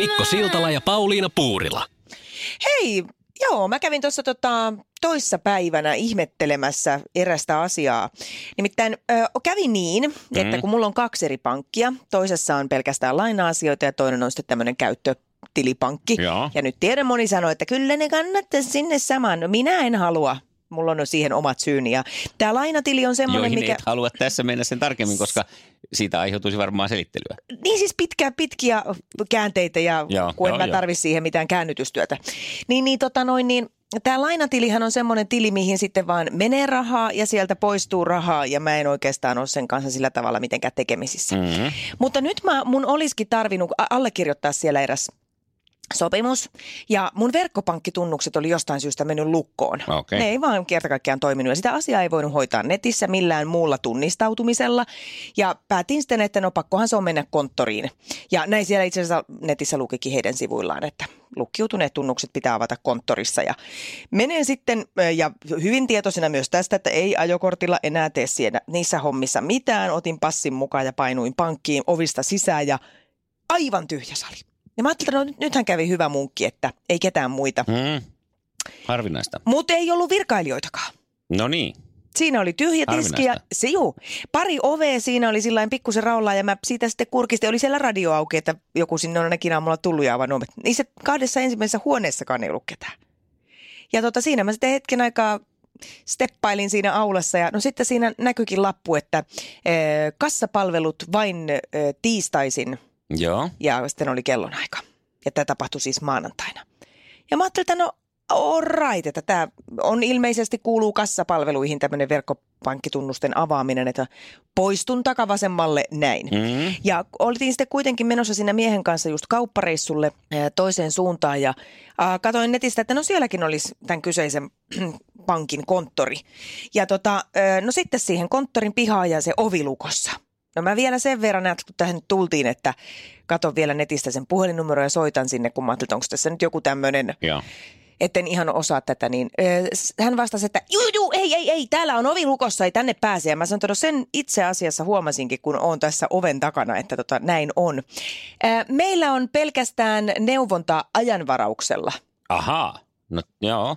Mikko Siltala ja Pauliina Puurila. Hei, joo, mä kävin tuossa tota, toissa päivänä ihmettelemässä erästä asiaa. Nimittäin ö, kävi niin, että Mm-hmm. kun mulla on kaksi eri pankkia, toisessa on pelkästään laina-asioita ja toinen on sitten tämmöinen käyttötilipankki. Joo. Ja nyt tiedän moni sanoo, että kyllä ne kannattaisi sinne saman. No minä en halua. Mulla on siihen omat syyni. Ja tämä lainatili on semmoinen, mikä... et halua tässä mennä sen tarkemmin, koska siitä aiheutuisi varmaan selittelyä. Niin siis pitkä, pitkiä käänteitä ja Joo, kun en joo, mä joo. tarvi siihen mitään käännytystyötä. Niin, niin, tota noin, niin Tämä lainatilihan on semmoinen tili, mihin sitten vaan menee rahaa ja sieltä poistuu rahaa ja mä en oikeastaan ole sen kanssa sillä tavalla mitenkään tekemisissä. Mm-hmm. Mutta nyt mä, mun olisikin tarvinnut allekirjoittaa siellä eräs sopimus ja mun verkkopankkitunnukset oli jostain syystä mennyt lukkoon. Okei. Ne ei vaan kerta kaikkiaan toiminut ja sitä asiaa ei voinut hoitaa netissä millään muulla tunnistautumisella ja päätin sitten, että no pakkohan se on mennä konttoriin. Ja näin siellä itse asiassa netissä lukikin heidän sivuillaan, että lukkiutuneet tunnukset pitää avata konttorissa ja menen sitten ja hyvin tietoisena myös tästä, että ei ajokortilla enää tee siellä niissä hommissa mitään. Otin passin mukaan ja painuin pankkiin ovista sisään ja aivan tyhjä sali. Ja mä ajattelin, että no nyt- nythän kävi hyvä munkki, että ei ketään muita. Mm. Harvinaista. Mutta ei ollut virkailijoitakaan. No niin. Siinä oli tyhjä tiski ja se, juu, pari ovea siinä oli sillä pikkusen raollaan ja mä siitä sitten kurkistin. Oli siellä radio auki, että joku sinne on ainakin aamulla tullut ja avannut ovet. Niissä kahdessa ensimmäisessä huoneessakaan ei ollut ketään. Ja tota, siinä mä sitten hetken aikaa steppailin siinä aulassa ja no sitten siinä näkyykin lappu, että e, kassapalvelut vain e, tiistaisin Joo. ja sitten oli kellonaika. Ja tämä tapahtui siis maanantaina. Ja mä ajattelin, että no all right, että tämä on ilmeisesti kuuluu kassapalveluihin tämmöinen verkkopankkitunnusten avaaminen, että poistun takavasemmalle näin. Mm. Ja oltiin sitten kuitenkin menossa siinä miehen kanssa just kauppareissulle toiseen suuntaan ja ää, katoin netistä, että no sielläkin olisi tämän kyseisen pankin konttori. Ja tota, no sitten siihen konttorin pihaan ja se ovilukossa. No mä vielä sen verran, että kun tähän tultiin, että katon vielä netistä sen puhelinnumero ja soitan sinne, kun mä ajattelin, onko tässä nyt joku tämmöinen etten ihan osaa tätä, niin hän vastasi, että juu, juu, ei, ei, ei, täällä on ovi lukossa, ei tänne pääse. Ja mä sanoin, että no sen itse asiassa huomasinkin, kun on tässä oven takana, että tota, näin on. Meillä on pelkästään neuvonta ajanvarauksella. Ahaa. No joo.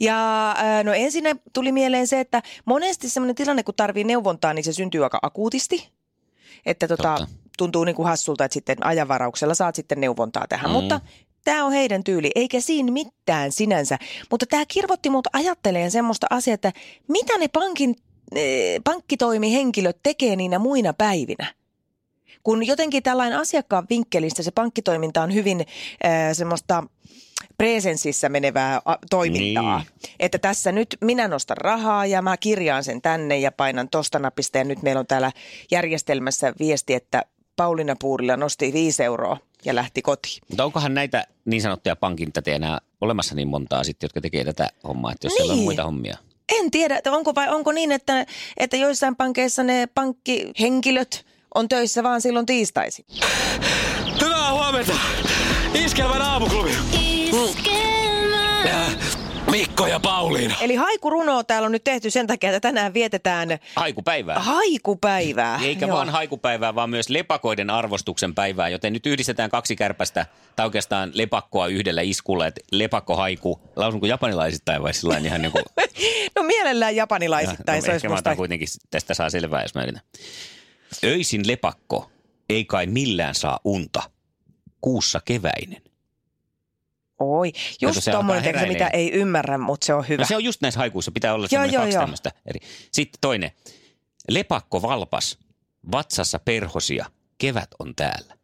Ja no ensin tuli mieleen se, että monesti semmoinen tilanne, kun tarvii neuvontaa, niin se syntyy aika akuutisti. Että tota, Totta. tuntuu niin kuin hassulta, että sitten ajanvarauksella saat sitten neuvontaa tähän. Mm. Mutta tämä on heidän tyyli, eikä siinä mitään sinänsä. Mutta tämä kirvotti mut ajatteleen semmoista asiaa, että mitä ne pankin, eh, pankkitoimihenkilöt tekee niinä muina päivinä. Kun jotenkin tällainen asiakkaan vinkkelistä se pankkitoiminta on hyvin äh, semmoista presenssissä menevää toimintaa. Niin. Että tässä nyt minä nostan rahaa ja mä kirjaan sen tänne ja painan tosta napista ja nyt meillä on täällä järjestelmässä viesti, että Pauliina Puurilla nosti 5 euroa ja lähti kotiin. Mutta onkohan näitä niin sanottuja pankin tätä enää olemassa niin montaa sitten, jotka tekee tätä hommaa, että jos siellä on Niin. muita hommia. En tiedä, että onko vai onko niin, että, että joissain pankeissa ne pankkihenkilöt on töissä vaan silloin tiistaisin. Hyvää huomenta! Iskelmän aamuklubi. Pauliina. Eli haikurunoa täällä on nyt tehty sen takia, että tänään vietetään Haikupäivää. haikupäivää. Eikä Joo. vaan haikupäivää, vaan myös lepakoiden arvostuksen päivää, joten nyt yhdistetään kaksi kärpästä, tai oikeastaan lepakkoa yhdellä iskulla, että lepakko haiku, lausunko japanilaisittain vai sillä ihan niin kuin... No mielellään japanilaisittain, se olisi ehkä mä musta kuitenkin tästä saa selvää, jos mä yritän. Öisin lepakko, ei kai millään saa unta. Kuussa keväinen. Oi, just se alkaa tiedätkö, mitä ei ymmärrä, mutta se on hyvä. No se on just näissä haikuissa, pitää olla Joo, joo, kaksi joo. tämmöistä eri. Sitten toinen. Lepakko valpas, vatsassa perhosia, kevät on täällä.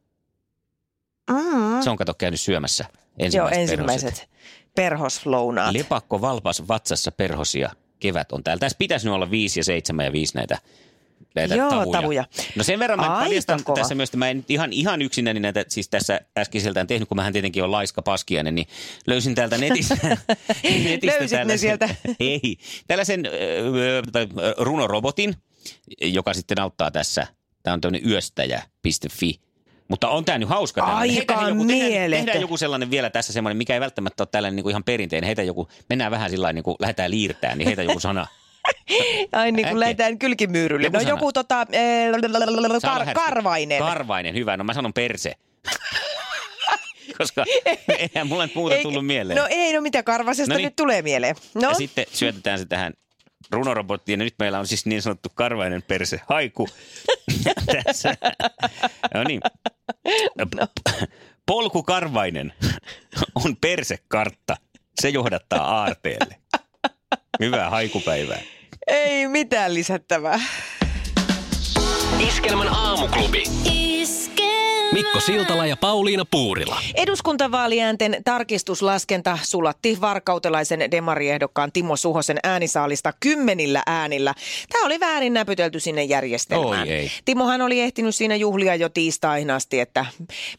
Mm. Se on kato käynyt syömässä Joo, ensimmäiset, ensimmäiset perhoslounaat. Lepakko valpas, vatsassa perhosia, kevät on täällä. Tässä pitäisi nyt olla viisi ja seitsemän ja viisi näitä näitä Joo, tavuja. tavuja. No sen verran mä paljastan kova. tässä myös, että mä en ihan, ihan yksinäni näitä siis tässä äskeiseltään tehnyt, kun mähän tietenkin on laiska paskiainen, niin löysin täältä netistä. netistä Löysit ne sieltä? Ei, tällaisen ö, runorobotin, joka sitten auttaa tässä. Tämä on tämmöinen yöstäjä.fi. Mutta on tämä nyt hauska. tällainen. Aika joku, tehdään, tehdään joku sellainen vielä tässä semmoinen, mikä ei välttämättä ole tällainen niin kuin ihan perinteinen. Heitä joku, mennään vähän sillä niin kuin lähdetään liirtään, niin heitä joku sana. Ai niin kuin lähdetään kylkimyyrylle. Joku No sana. joku tota, eh, kar, karvainen. Karvainen, hyvä. No mä sanon perse. Koska eihän mulle muuta tullut mieleen. No ei, no mitä karvasesta No niin. nyt tulee mieleen? No, Ja sitten syötetään se tähän runorobottiin. Ja nyt meillä on siis niin sanottu karvainen perse haiku. Tässä. No niin. Polku karvainen on persekartta. Se johdattaa aarteelle. Hyvää haikupäivää. Ei mitään lisättävää. Iskelmän aamuklubi. Mikko Siltala ja Pauliina Puurila. Eduskuntavaaliäänten tarkistuslaskenta sulatti varkautelaisen demariehdokkaan Timo Suhosen äänisaalista kymmenillä äänillä. Tämä oli väärin näpytelty sinne järjestelmään. Oi ei. Timohan oli ehtinyt siinä juhlia jo tiistaihin asti, että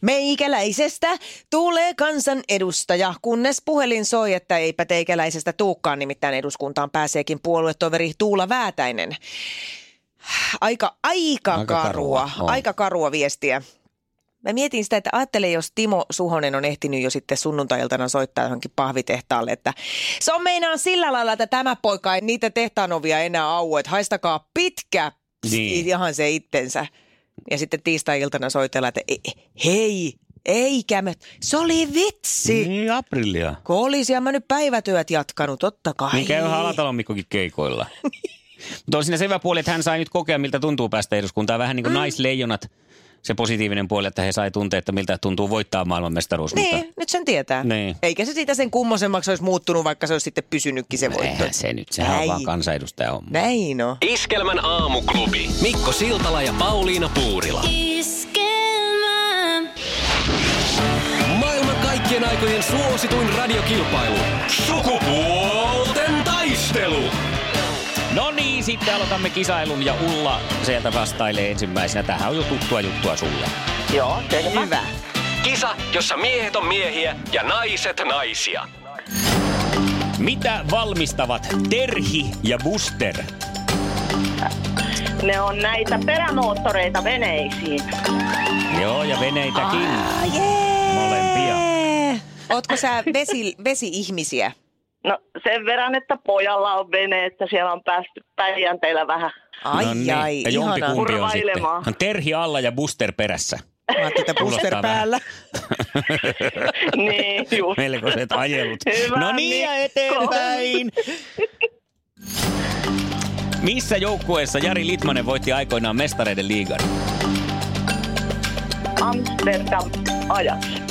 meikäläisestä tulee kansan edustaja, kunnes puhelin soi, että eipä teikäläisestä tuukkaan, nimittäin eduskuntaan pääseekin puoluetoveri Tuula Väätäinen. Aika, aika, Aika karua, karua, on. aika karua viestiä. Mä mietin sitä, että ajattele, jos Timo Suhonen on ehtinyt jo sitten sunnuntailtana soittaa johonkin pahvitehtaalle, että se on meinaan sillä lailla, että tämä poika ei niitä tehtaan ovia enää au, että haistakaa pitkä Niin. ihan se itsensä. Ja sitten tiistai-iltana soitella, että "Ei, hei, eikä me, se oli vitsi. Niin, aprillia. Kun olisi mä nyt päivätyöt jatkanut, totta kai. Niin käy Halatalon Mikkokin keikoilla. Mutta on siinä se hyvä puoli, että hän sai nyt kokea, miltä tuntuu päästä eduskuntaan. Vähän niin kuin mm. naisleijonat, se positiivinen puoli, että he sai tuntea, että miltä tuntuu voittaa maailmanmestaruus. Niin, Mutta nyt sen tietää. Niin. Eikä se siitä sen kummosemmaksi olisi muuttunut, vaikka se olisi sitten pysynytkin se voitto. eihän se nyt, sehän on Näin. vaan kansanedustaja homma. Näin on. Iskelmän aamuklubi. Mikko Siltala ja Pauliina Puurila. Iskelmä. Maailman kaikkien aikojen suosituin radiokilpailu. Sukupuolten taistelu. No niin, sitten aloitamme kisailun ja Ulla sieltä vastailee ensimmäisenä. Tähän on jo tuttua juttua sulle. Joo, selvä. Hyvä. Kisa, jossa miehet on miehiä ja naiset naisia. Mitä valmistavat Terhi ja Buster? Ne on näitä perämoottoreita veneisiin. Joo, ja veneitäkin. Ah, jee! Molempia. Ootko sä vesi, vesi-ihmisiä? No sen verran, että pojalla on vene, että siellä on päästy Päijänteellä vähän. Ai no niin. ai, ja ihana. jompikumpi on sitten. Kurvailemaan. On Terhi alla ja Buster perässä. Mä ajattelin, että booster päällä. niin, just. Melkoiset ajelut. Hyvä, no niin, ja eteenpäin. Missä joukkueessa Jari Litmanen voitti aikoinaan mestareiden liigan? Amsterdam ajat.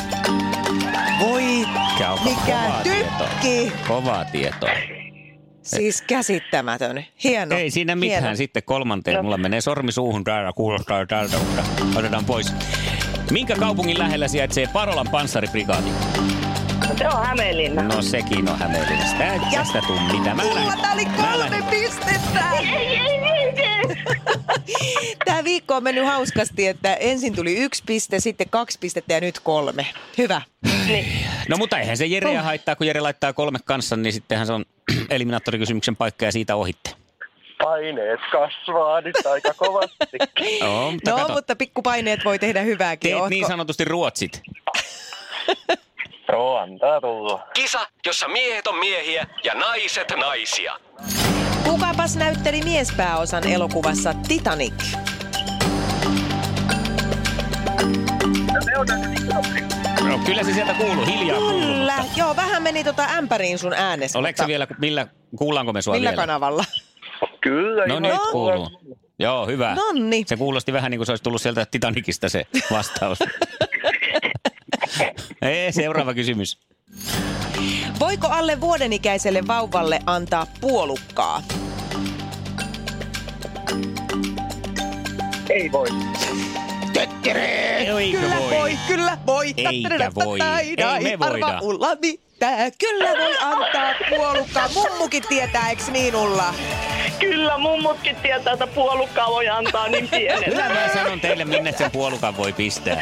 Voi, Mikä mikä kovaa tykki. tietoa. Kovaa tietoa. Siis käsittämätön. Hieno. Ei siinä mitään. Hieno. Sitten kolmanteen. No. Mulla menee sormi suuhun täällä. Kuulostaa tältä, mutta otetaan pois. Minkä kaupungin lähellä sijaitsee Parolan panssariprikaati? Se on Hämeenlinna. No sekin on Ja- tästä tuu mitä. Mä Mulla lähden- tää oli kolme pistettä. Ei, ei, ei, Tämä viikko on mennyt hauskasti, että ensin tuli yksi piste, sitten kaksi pistettä ja nyt kolme. Hyvä. No mutta eihän se Jereä haittaa, kun Jere laittaa kolme kanssa, niin sittenhän se on eliminaattorikysymyksen paikka ja siitä ohitte. Paineet kasvaa nyt aika kovasti. No, mutta No, kato, mutta pikkupaineet voi tehdä hyvääkin. teet Ootko- niin sanotusti ruotsit. Joo, antaa tulla. Kisa, jossa miehet on miehiä ja naiset naisia. Kukapas näytteli miespääosan elokuvassa Titanic? No, kyllä se sieltä kuuluu, hiljaa kuuluu. Kyllä. Mutta Joo, vähän meni tota ämpäriin sun äänestä. Oletko sä vielä, millä, kuullaanko me sua Millä vielä? kanavalla? Kyllä. No nyt No. kuuluu. Joo, hyvä. Nonni. Se kuulosti vähän niin kuin se olisi tullut sieltä Titanicista se vastaus. Ei, seuraava kysymys. Voiko alle vuodenikäiselle vauvalle antaa puolukkaa? Ei voi. Eikö Kyllä voi, voi? kyllä voi. Eikä voi. Ei me voida. Arva Ulla mitä? Kyllä voi antaa puolukkaa. Mummukin tietää, eks niin Ulla? Kyllä, mummutkin tietää, että puolukkaa voi antaa niin pienellä. Kyllä mä sanon teille, minne sen puolukan voi pistää.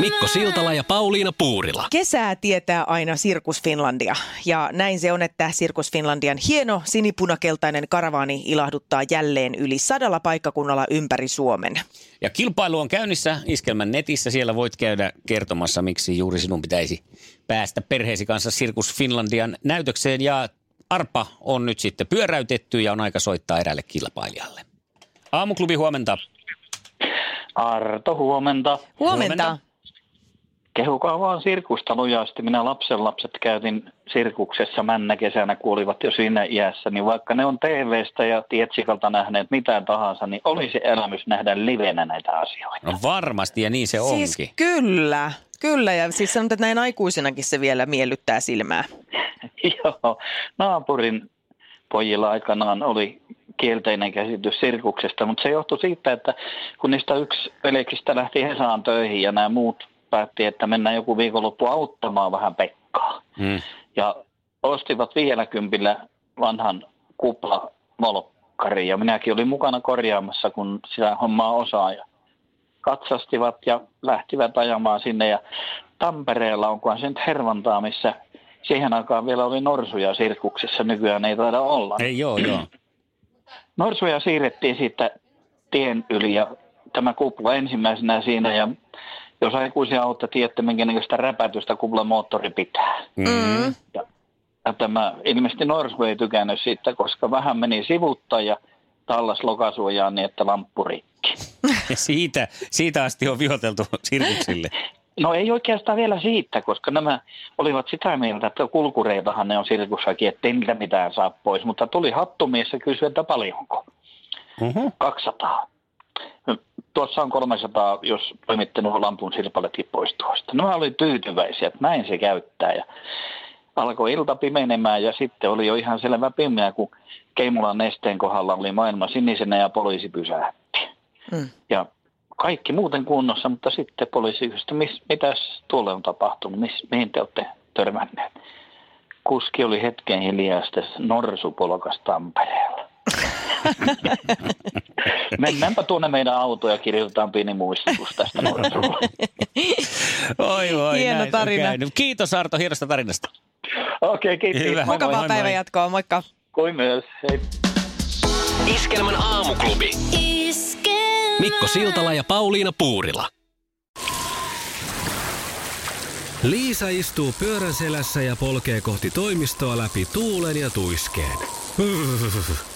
Mikko Siltala ja Pauliina Puurila. Kesää tietää aina Sirkus Finlandia ja näin se on, että Sirkus Finlandian hieno sinipunakeltainen karavaani ilahduttaa jälleen yli sadalla paikkakunnalla ympäri Suomen. Ja kilpailu on käynnissä Iskelmän netissä. Siellä voit käydä kertomassa, miksi juuri sinun pitäisi päästä perheesi kanssa Sirkus Finlandian näytökseen. Ja arpa on nyt sitten pyöräytetty ja on aika soittaa erälle kilpailijalle. Aamuklubi huomenta. Arto, huomenta. Huomenta. Huomenta. Kehukaa vaan sirkusta lujasti. Minä lapsen lapset käytin sirkuksessa männä kesänä, kun olivat jo siinä iässä. Niin vaikka ne on TVstä ja Tietsikalta nähneet mitään tahansa, niin olisi elämys nähdä livenä näitä asioita. No varmasti ja niin se onkin. Siis kyllä, kyllä ja siis sanotaan, että näin aikuisenakin se vielä miellyttää silmää. Joo, naapurin pojilla aikanaan oli kielteinen käsitys sirkuksesta, mutta se johtui siitä, että kun niistä yksi veljeksistä lähti Hesaan töihin ja nämä muut päätti, että mennään joku viikonloppu auttamaan vähän Pekkaa. Mm. Ja ostivat vielä kympillä vanhan kupla volkkari ja minäkin olin mukana korjaamassa, kun sitä hommaa osaa. Ja katsastivat ja lähtivät ajamaan sinne ja Tampereella on, kunhan se nyt hervantaa, missä siihen aikaan vielä oli norsuja sirkuksessa, nykyään ei taida olla. Ei joo, joo. Norsuja siirrettiin siitä tien yli ja tämä kupla ensimmäisenä siinä ja jos aikuisia auttaa, tiedätte, minkä sitä räpätystä kuplan moottori pitää. Mm. Ja, ja tämä ilmeisesti Norsu ei tykännyt siitä, koska vähän meni sivutta ja tallas lokasuojaan niin, että lamppu rikki. Ja siitä, siitä asti on vihoteltu sirkuksille. No ei oikeastaan vielä siitä, koska nämä olivat sitä mieltä, että kulkureitahan ne on sirkussakin, ettei niitä mitään saa pois. Mutta tuli hattumies ja kysyi, että paljonko? Uh-huh. 200. Tuossa on 300, jos toimitte nuo lampun sirpaletkin pois tuosta. No mä olin tyytyväisiä, että näin se käyttää. Ja alkoi ilta pimenemään ja sitten oli jo ihan selvä pimeä, kun Keimulan nesteen kohdalla oli maailma sinisenä ja poliisi pysähti. Mm. Ja kaikki muuten kunnossa, mutta sitten poliisi kysyi, mis, mitäs tuolle on tapahtunut, mis, mihin te olette törmänneet. Kuski oli hetken hiljaa sitten norsupolkas Tampereella. Mennäänpä tuonne meidän autoon ja kirjoitetaan pieni muistutus tästä. Oi voi, Hieno tarina. Kiitos Arto hienosta tarinasta. Okei, okay, kiitos. Hyvä. Mukavaa moi, päivän jatkoa, moikka. Kuin myös. Hei. Iskelmän aamuklubi. Iskelmä. Mikko Siltala ja Pauliina Puurila. Liisa istuu pyörän selässä ja polkee kohti toimistoa läpi tuulen ja tuiskeen.